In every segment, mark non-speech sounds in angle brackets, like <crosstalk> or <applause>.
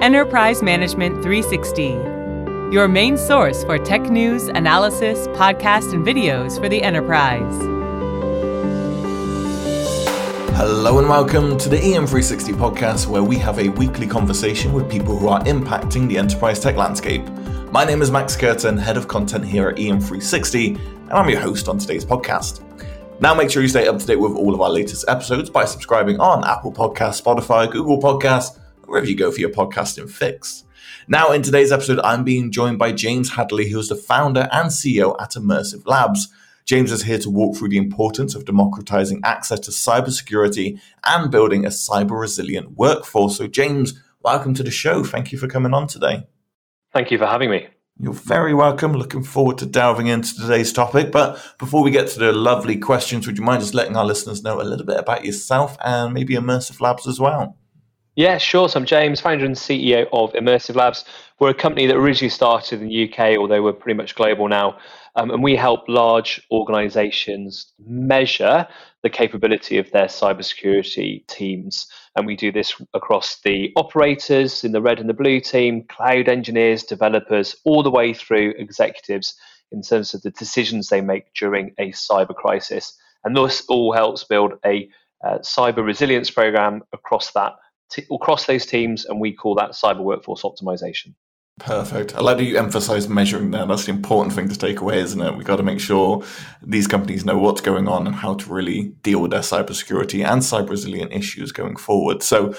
Enterprise Management 360, your main source for tech news, analysis, podcasts, and videos for the enterprise. Hello and welcome to the EM360 podcast, where we have a weekly conversation with people who are impacting the enterprise tech landscape. My name is Max Curtin, head of content here at EM360, and I'm your host on today's podcast. Now, make sure you stay up to date with all of our latest episodes by subscribing on Apple Podcasts, Spotify, Google Podcasts, wherever you go for your podcasting fix. Now, in today's episode, I'm being joined by James Hadley, who is the founder and CEO at Immersive Labs. James is here to walk through the importance of democratizing access to cybersecurity and building a cyber resilient workforce. So, James, welcome to the show. Thank you for coming on today. Thank you for having me. You're very welcome. Looking forward to delving into today's topic. But before we get to the lovely questions, would you mind just letting our listeners know a little bit about yourself and maybe Immersive Labs as well? Yeah, sure. So I'm James, founder and CEO of Immersive Labs. We're a company that originally started in the UK, although we're pretty much global now. Um, and we help large organizations measure the capability of their cybersecurity teams. And we do this across the operators in the red and the blue team, cloud engineers, developers, all the way through executives in terms of the decisions they make during a cyber crisis. And this all helps build a uh, cyber resilience program across that t- across those teams, and we call that cyber workforce optimization. Perfect. I like that you emphasize measuring there. That's the important thing to take away, isn't it? We've got to make sure these companies know what's going on and how to really deal with their cybersecurity and cyber resilient issues going forward. So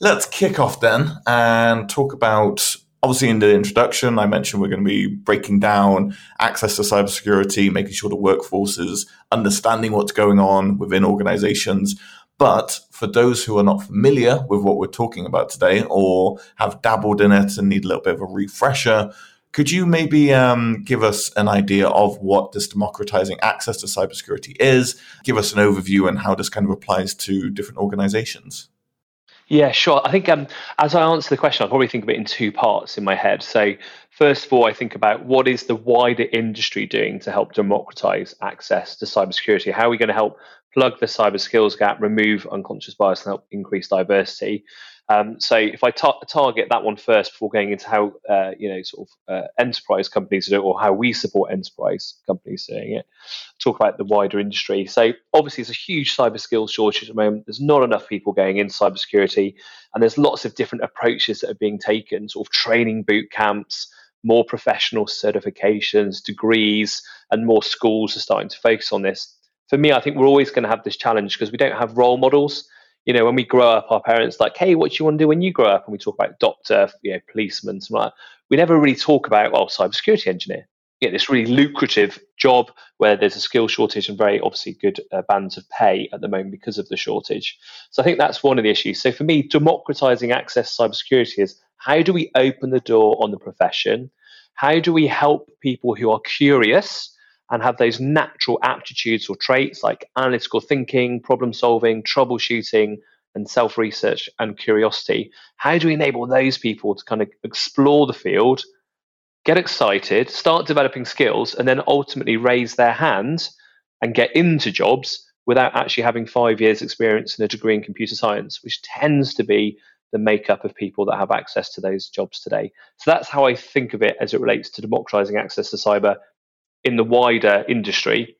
let's kick off then and talk about obviously in the introduction, I mentioned we're going to be breaking down access to cybersecurity, making sure the workforce is understanding what's going on within organizations. But for those who are not familiar with what we're talking about today or have dabbled in it and need a little bit of a refresher, could you maybe um, give us an idea of what this democratizing access to cybersecurity is? Give us an overview and how this kind of applies to different organizations. Yeah, sure. I think um, as I answer the question, I'll probably think of it in two parts in my head. So, first of all, I think about what is the wider industry doing to help democratize access to cybersecurity? How are we going to help plug the cyber skills gap, remove unconscious bias, and help increase diversity. Um, so if I ta- target that one first before going into how uh, you know sort of uh, enterprise companies do it or how we support enterprise companies doing it, talk about the wider industry. So obviously, it's a huge cyber skills shortage at the moment. There's not enough people going into cybersecurity, and there's lots of different approaches that are being taken, sort of training boot camps. More professional certifications, degrees, and more schools are starting to focus on this for me, I think we're always going to have this challenge because we don't have role models. You know, when we grow up, our parents like, "Hey, what do you want to do when you grow up?" And we talk about doctor, you know, policeman, something like that. We never really talk about, well, cybersecurity engineer. You this really lucrative job where there's a skill shortage and very obviously good uh, bands of pay at the moment because of the shortage. So I think that's one of the issues. So for me, democratizing access to cybersecurity is how do we open the door on the profession? How do we help people who are curious? And have those natural aptitudes or traits like analytical thinking, problem solving, troubleshooting, and self research and curiosity. How do we enable those people to kind of explore the field, get excited, start developing skills, and then ultimately raise their hand and get into jobs without actually having five years' experience and a degree in computer science, which tends to be the makeup of people that have access to those jobs today. So that's how I think of it as it relates to democratizing access to cyber in the wider industry.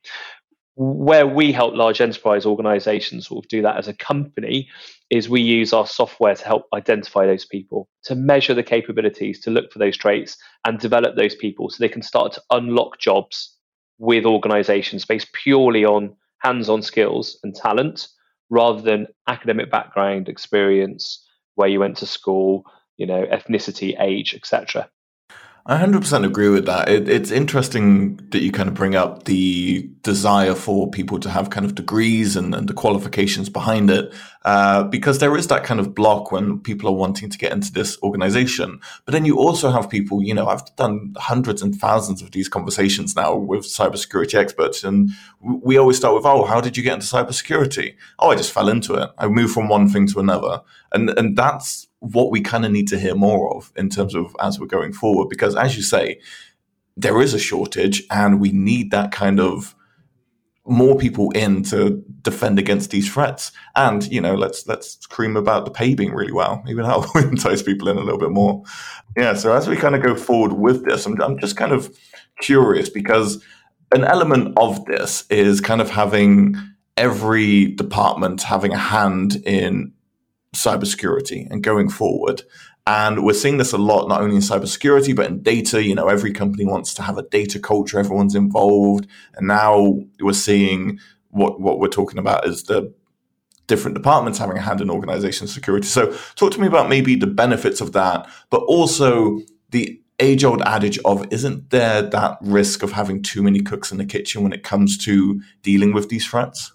Where we help large enterprise organizations sort of do that as a company is we use our software to help identify those people, to measure the capabilities, to look for those traits and develop those people so they can start to unlock jobs with organizations based purely on hands on skills and talent rather than academic background, experience, where you went to school, you know, ethnicity, age, etc. I 100% agree with that. It, it's interesting that you kind of bring up the desire for people to have kind of degrees and, and the qualifications behind it, uh, because there is that kind of block when people are wanting to get into this organization. But then you also have people, you know, I've done hundreds and thousands of these conversations now with cybersecurity experts, and we always start with, oh, how did you get into cybersecurity? Oh, I just fell into it. I moved from one thing to another. And, and that's what we kind of need to hear more of in terms of as we're going forward. Because as you say, there is a shortage and we need that kind of more people in to defend against these threats. And you know, let's let's scream about the pay being really well. Maybe that'll <laughs> entice people in a little bit more. Yeah. So as we kind of go forward with this, I'm, I'm just kind of curious because an element of this is kind of having every department having a hand in cybersecurity and going forward. And we're seeing this a lot, not only in cybersecurity, but in data. You know, every company wants to have a data culture, everyone's involved. And now we're seeing what, what we're talking about is the different departments having a hand in organization security. So talk to me about maybe the benefits of that, but also the age old adage of isn't there that risk of having too many cooks in the kitchen when it comes to dealing with these threats?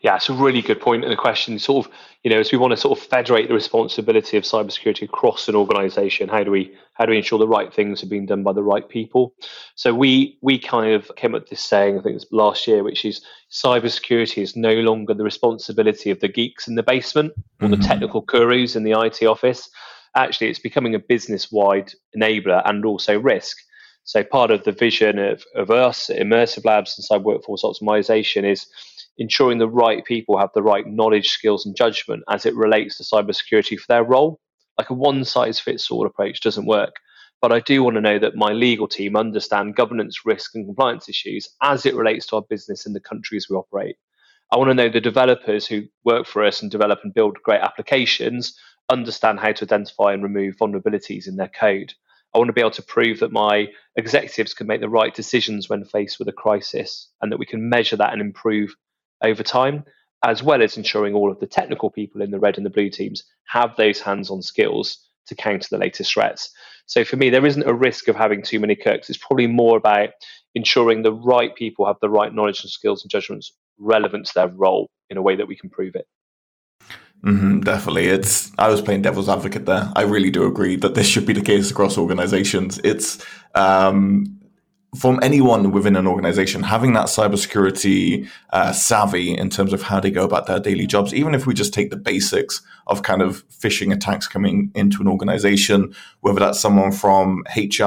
Yeah, it's a really good and in the question. Sort of, you know, as we want to sort of federate the responsibility of cybersecurity across an organization, how do we how do we ensure the right things are being done by the right people? So we we kind of came up with this saying, I think it was last year, which is cybersecurity is no longer the responsibility of the geeks in the basement or mm-hmm. the technical gurus in the IT office. Actually, it's becoming a business wide enabler and also risk. So part of the vision of, of us, Immersive Labs and Cyber Workforce Optimization is ensuring the right people have the right knowledge, skills, and judgment as it relates to cybersecurity for their role. Like a one size fits all approach doesn't work. But I do want to know that my legal team understand governance, risk, and compliance issues as it relates to our business in the countries we operate. I want to know the developers who work for us and develop and build great applications understand how to identify and remove vulnerabilities in their code. I want to be able to prove that my executives can make the right decisions when faced with a crisis and that we can measure that and improve over time, as well as ensuring all of the technical people in the red and the blue teams have those hands on skills to counter the latest threats. So for me, there isn't a risk of having too many cooks. It's probably more about ensuring the right people have the right knowledge and skills and judgments relevant to their role in a way that we can prove it. Mm-hmm, definitely. It's I was playing devil's advocate there. I really do agree that this should be the case across organizations. It's um, from anyone within an organization having that cybersecurity uh, savvy in terms of how they go about their daily jobs, even if we just take the basics of kind of phishing attacks coming into an organization, whether that's someone from HR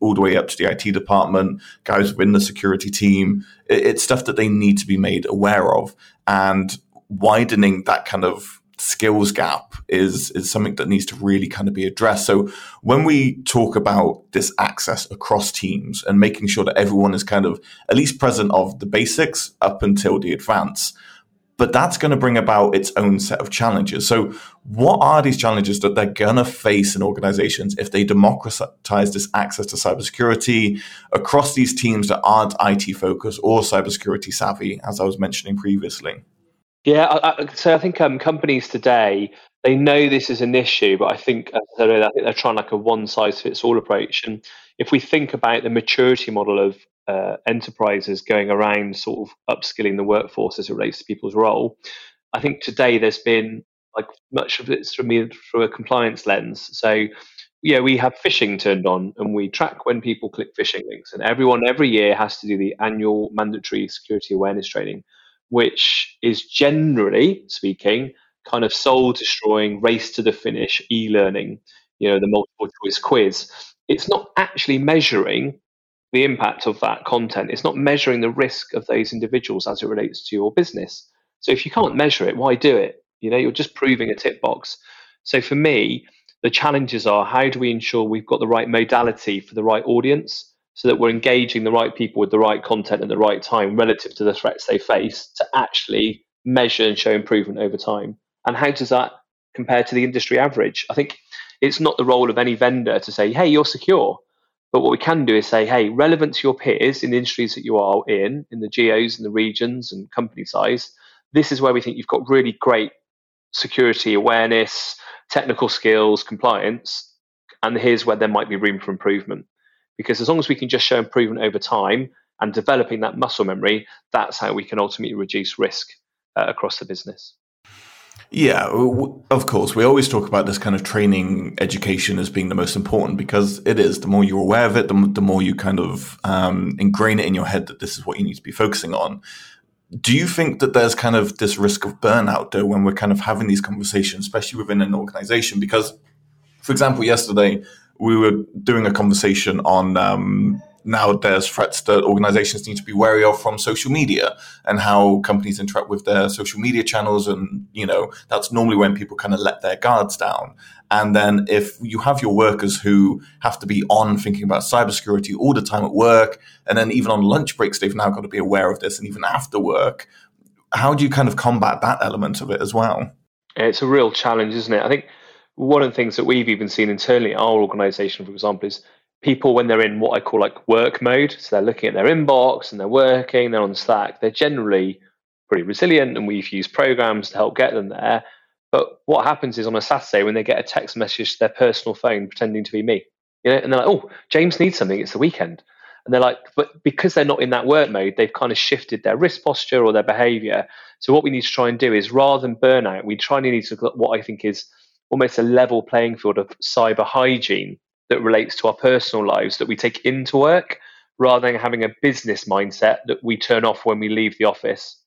all the way up to the IT department, guys within the security team, it's stuff that they need to be made aware of. And widening that kind of skills gap is is something that needs to really kind of be addressed. So when we talk about this access across teams and making sure that everyone is kind of at least present of the basics up until the advance, but that's going to bring about its own set of challenges. So what are these challenges that they're going to face in organizations if they democratize this access to cybersecurity across these teams that aren't IT focused or cybersecurity savvy, as I was mentioning previously? Yeah, I, I, so I think um, companies today they know this is an issue, but I think I think they're trying like a one size fits all approach. And if we think about the maturity model of uh, enterprises going around sort of upskilling the workforce as it relates to people's role, I think today there's been like much of it's from me through a compliance lens. So yeah, we have phishing turned on and we track when people click phishing links. And everyone every year has to do the annual mandatory security awareness training which is generally speaking kind of soul destroying, race to the finish e learning, you know, the multiple choice quiz. It's not actually measuring the impact of that content. It's not measuring the risk of those individuals as it relates to your business. So if you can't measure it, why do it? You know, you're just proving a tick box. So for me, the challenges are how do we ensure we've got the right modality for the right audience? So that we're engaging the right people with the right content at the right time relative to the threats they face to actually measure and show improvement over time. And how does that compare to the industry average? I think it's not the role of any vendor to say, hey, you're secure. But what we can do is say, hey, relevant to your peers in the industries that you are in, in the geos and the regions and company size, this is where we think you've got really great security awareness, technical skills, compliance. And here's where there might be room for improvement. Because as long as we can just show improvement over time and developing that muscle memory, that's how we can ultimately reduce risk uh, across the business. Yeah, of course. We always talk about this kind of training education as being the most important because it is. The more you're aware of it, the, the more you kind of um, ingrain it in your head that this is what you need to be focusing on. Do you think that there's kind of this risk of burnout though when we're kind of having these conversations, especially within an organization? Because, for example, yesterday we were doing a conversation on um, now there's threats that organizations need to be wary of from social media and how companies interact with their social media channels. And, you know, that's normally when people kind of let their guards down. And then if you have your workers who have to be on thinking about cybersecurity all the time at work, and then even on lunch breaks, they've now got to be aware of this, and even after work, how do you kind of combat that element of it as well? It's a real challenge, isn't it? I think one of the things that we've even seen internally in our organization, for example, is people when they're in what I call like work mode, so they're looking at their inbox and they're working, they're on Slack, they're generally pretty resilient and we've used programs to help get them there. But what happens is on a Saturday when they get a text message to their personal phone pretending to be me, you know, and they're like, "Oh, James needs something. It's the weekend," and they're like, "But because they're not in that work mode, they've kind of shifted their risk posture or their behavior. So what we need to try and do is rather than burnout, we try and need to look at what I think is almost a level playing field of cyber hygiene that relates to our personal lives that we take into work rather than having a business mindset that we turn off when we leave the office.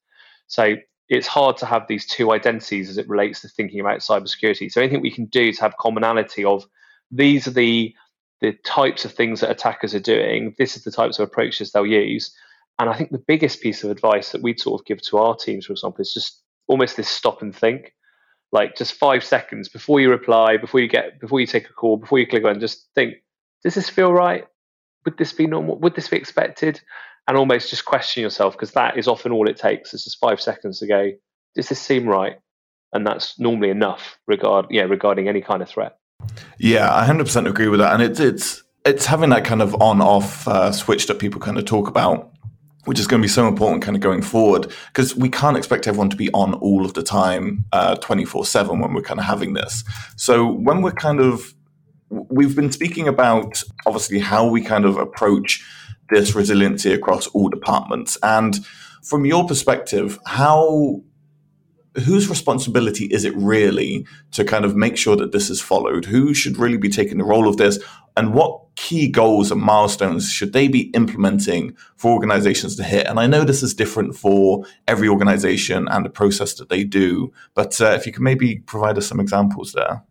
So it's hard to have these two identities as it relates to thinking about cybersecurity. So anything we can do to have commonality of these are the the types of things that attackers are doing. This is the types of approaches they'll use. And I think the biggest piece of advice that we'd sort of give to our teams, for example, is just almost this stop and think. Like just five seconds before you reply, before you get before you take a call, before you click on, just think, does this feel right? Would this be normal? Would this be expected? and almost just question yourself because that is often all it takes. It's just five seconds to go, does this seem right? And that's normally enough regard yeah, regarding any kind of threat. Yeah, I hundred percent agree with that. And it's it's it's having that kind of on off uh, switch that people kind of talk about, which is going to be so important kind of going forward because we can't expect everyone to be on all of the time, uh, twenty four seven when we're kind of having this. So when we're kind of we've been speaking about obviously how we kind of approach this resiliency across all departments. And from your perspective, how whose responsibility is it really to kind of make sure that this is followed? Who should really be taking the role of this? And what key goals and milestones should they be implementing for organizations to hit? And I know this is different for every organization and the process that they do, but uh, if you can maybe provide us some examples there.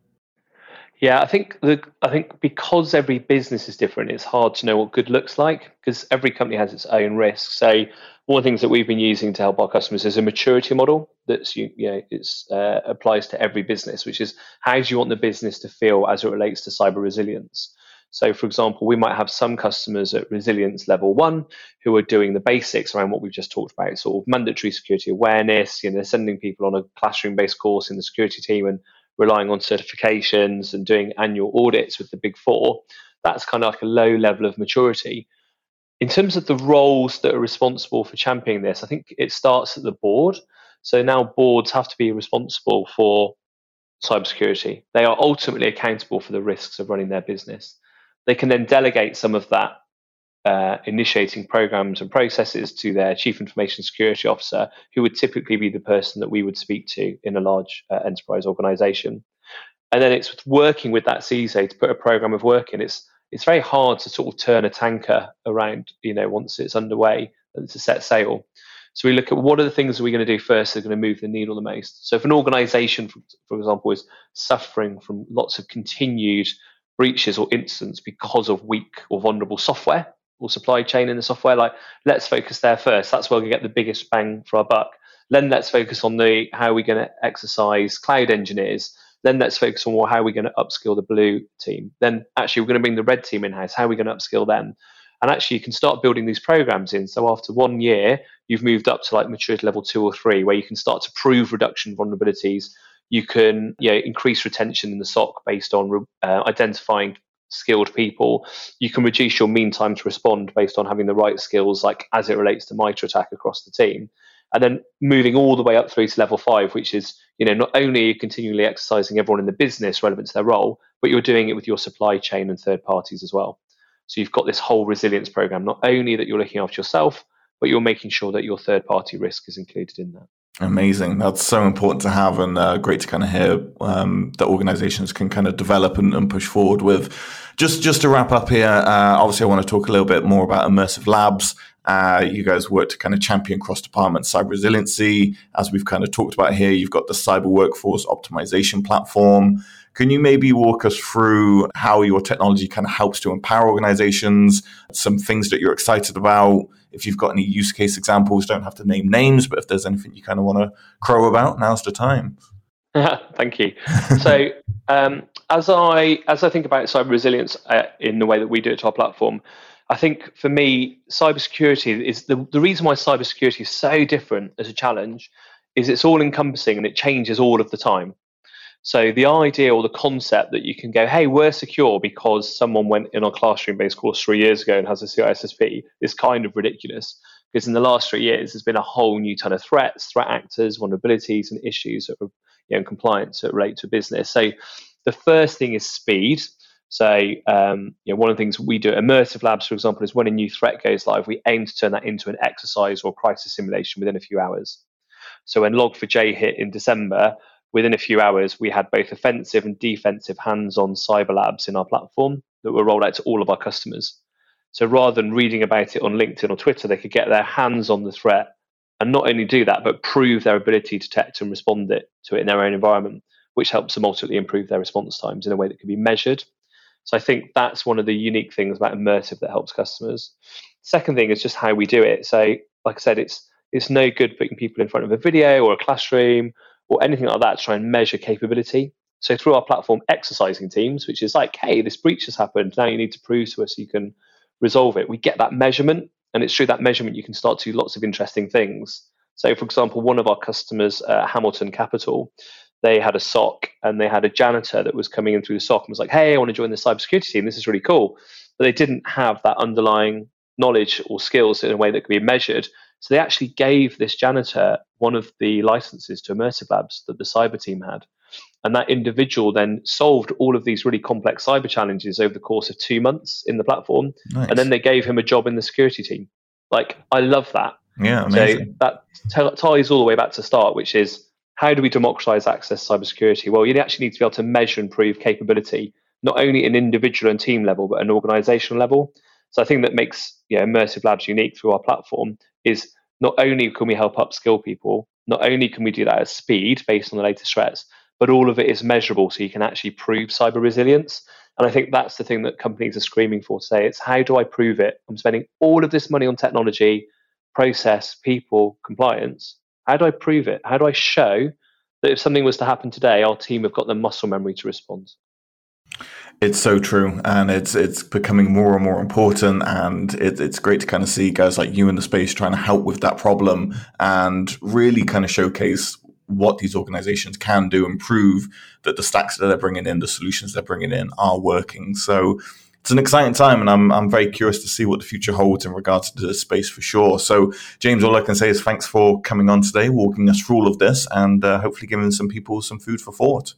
Yeah, I think the I think because every business is different, it's hard to know what good looks like because every company has its own risks. So one of the things that we've been using to help our customers is a maturity model that's you, you know it's uh, applies to every business, which is how do you want the business to feel as it relates to cyber resilience. So, for example, we might have some customers at resilience level one who are doing the basics around what we've just talked about, sort of mandatory security awareness. You know, they're sending people on a classroom-based course in the security team and relying on certifications and doing annual audits with the big four, that's kind of like a low level of maturity. In terms of the roles that are responsible for championing this, I think it starts at the board. So now boards have to be responsible for cybersecurity. They are ultimately accountable for the risks of running their business. They can then delegate some of that uh, initiating programs and processes to their chief information security officer, who would typically be the person that we would speak to in a large uh, enterprise organization. And then it's working with that CISO to put a program of work in. It's it's very hard to sort of turn a tanker around, you know, once it's underway and to set sail. So we look at what are the things that we're going to do first that are going to move the needle the most. So if an organization, for, for example, is suffering from lots of continued breaches or incidents because of weak or vulnerable software, or supply chain in the software. Like, let's focus there first. That's where we get the biggest bang for our buck. Then let's focus on the how we're going to exercise cloud engineers. Then let's focus on how we're going to upskill the blue team. Then actually we're going to bring the red team in house. How are we going to upskill them? And actually, you can start building these programs in. So after one year, you've moved up to like maturity level two or three, where you can start to prove reduction vulnerabilities. You can you know, increase retention in the SOC based on uh, identifying skilled people, you can reduce your mean time to respond based on having the right skills, like as it relates to MITRE ATT&CK across the team. And then moving all the way up through to level five, which is, you know, not only are you continually exercising everyone in the business relevant to their role, but you're doing it with your supply chain and third parties as well. So you've got this whole resilience program, not only that you're looking after yourself, but you're making sure that your third party risk is included in that. Amazing. That's so important to have and uh, great to kind of hear um, that organizations can kind of develop and, and, push forward with. Just just to wrap up here, uh, obviously, I want to talk a little bit more about Immersive Labs. Uh, you guys work to kind of champion cross department cyber resiliency. As we've kind of talked about here, you've got the cyber workforce optimization platform. Can you maybe walk us through how your technology kind of helps to empower organizations, some things that you're excited about? If you've got any use case examples, don't have to name names, but if there's anything you kind of want to crow about, now's the time. <laughs> Thank you. So, um, as I as I think about cyber resilience uh, in the way that we do it to our platform, I think for me, cybersecurity is the, the reason why cybersecurity is so different as a challenge is it's all encompassing and it changes all of the time. So the idea or the concept that you can go, hey, we're secure because someone went in our classroom-based course three years ago and has a CISSP is kind of ridiculous. Because in the last three years, there's been a whole new ton of threats, threat actors, vulnerabilities, and issues that are you know, compliance that relate to business. So the first thing is speed. So, um, you know, one of the things we do at Immersive Labs, for example, is when a new threat goes live, we aim to turn that into an exercise or crisis simulation within a few hours. So, when Log4j hit in December, within a few hours, we had both offensive and defensive hands on cyber labs in our platform that were rolled out to all of our customers. So, rather than reading about it on LinkedIn or Twitter, they could get their hands on the threat and not only do that, but prove their ability to detect and respond it, to it in their own environment, which helps them ultimately improve their response times in a way that can be measured. So I think that's one of the unique things about immersive that helps customers. Second thing is just how we do it. So, like I said, it's it's no good putting people in front of a video or a classroom or anything like that to try and measure capability. So through our platform, exercising teams, which is like, hey, this breach has happened. Now you need to prove to us you can resolve it. We get that measurement, and it's through that measurement you can start to do lots of interesting things. So, for example, one of our customers, uh, Hamilton Capital, they had a SOC and they had a janitor that was coming in through the SOC and was like, "Hey, I want to join the cybersecurity team. This is really cool." But they didn't have that underlying knowledge or skills in a way that could be measured. So they actually gave this janitor one of the licenses to Immersive Labs that the cyber team had. And that individual then solved all of these really complex cyber challenges over the course of two months in the platform. Nice. And then they gave him a job in the security team. Like, I love that. Yeah, amazing. So that t- ties all the way back to start, which is how do we democratize access to cybersecurity? Well, you actually need to be able to measure and prove capability, not only at an individual and team level, but an organizational level. So I think that makes you know, Immersive Labs unique through our platform is not only can we help upskill people, not only can we do that at speed based on the latest threats, but all of it is measurable so you can actually prove cyber resilience. And I think that's the thing that companies are screaming for today. It's how do I prove it? I'm spending all of this money on technology, process, people, compliance. How do I prove it? How do I show that if something was to happen today, our team have got the muscle memory to respond? It's so true, and it's it's becoming more and more important, and it, it's great to kind of see guys like you in the space trying to help with that problem and really kind of showcase what these organizations can do and prove that the stacks that they're bringing in, the solutions they're bringing in, are working. So it's an exciting time, and I'm I'm very curious to see what the future holds in regards to this space for sure. So, James, all I can say is thanks for coming on today, walking us through all of this, and uh, hopefully giving some people some food for thought.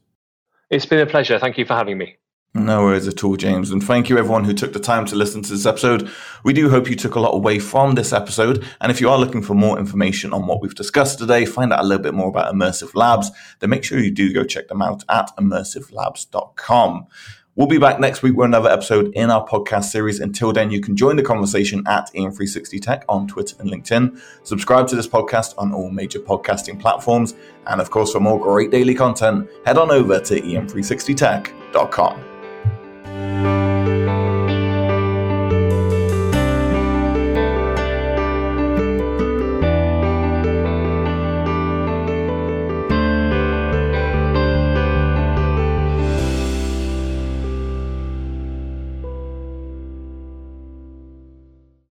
It's been a pleasure. Thank you for having me. No worries at all, James. And thank you everyone who took the time to listen to this episode. We do hope you took a lot away from this episode. And if you are looking for more information on what we've discussed today, find out a little bit more about Immersive Labs, then make sure you do go check them out at immersivelabs.com. We'll be back next week with another episode in our podcast series. Until then, you can join the conversation at EM360 Tech on Twitter and LinkedIn. Subscribe to this podcast on all major podcasting platforms. And of course, for more great daily content, head on over to em360tech.com.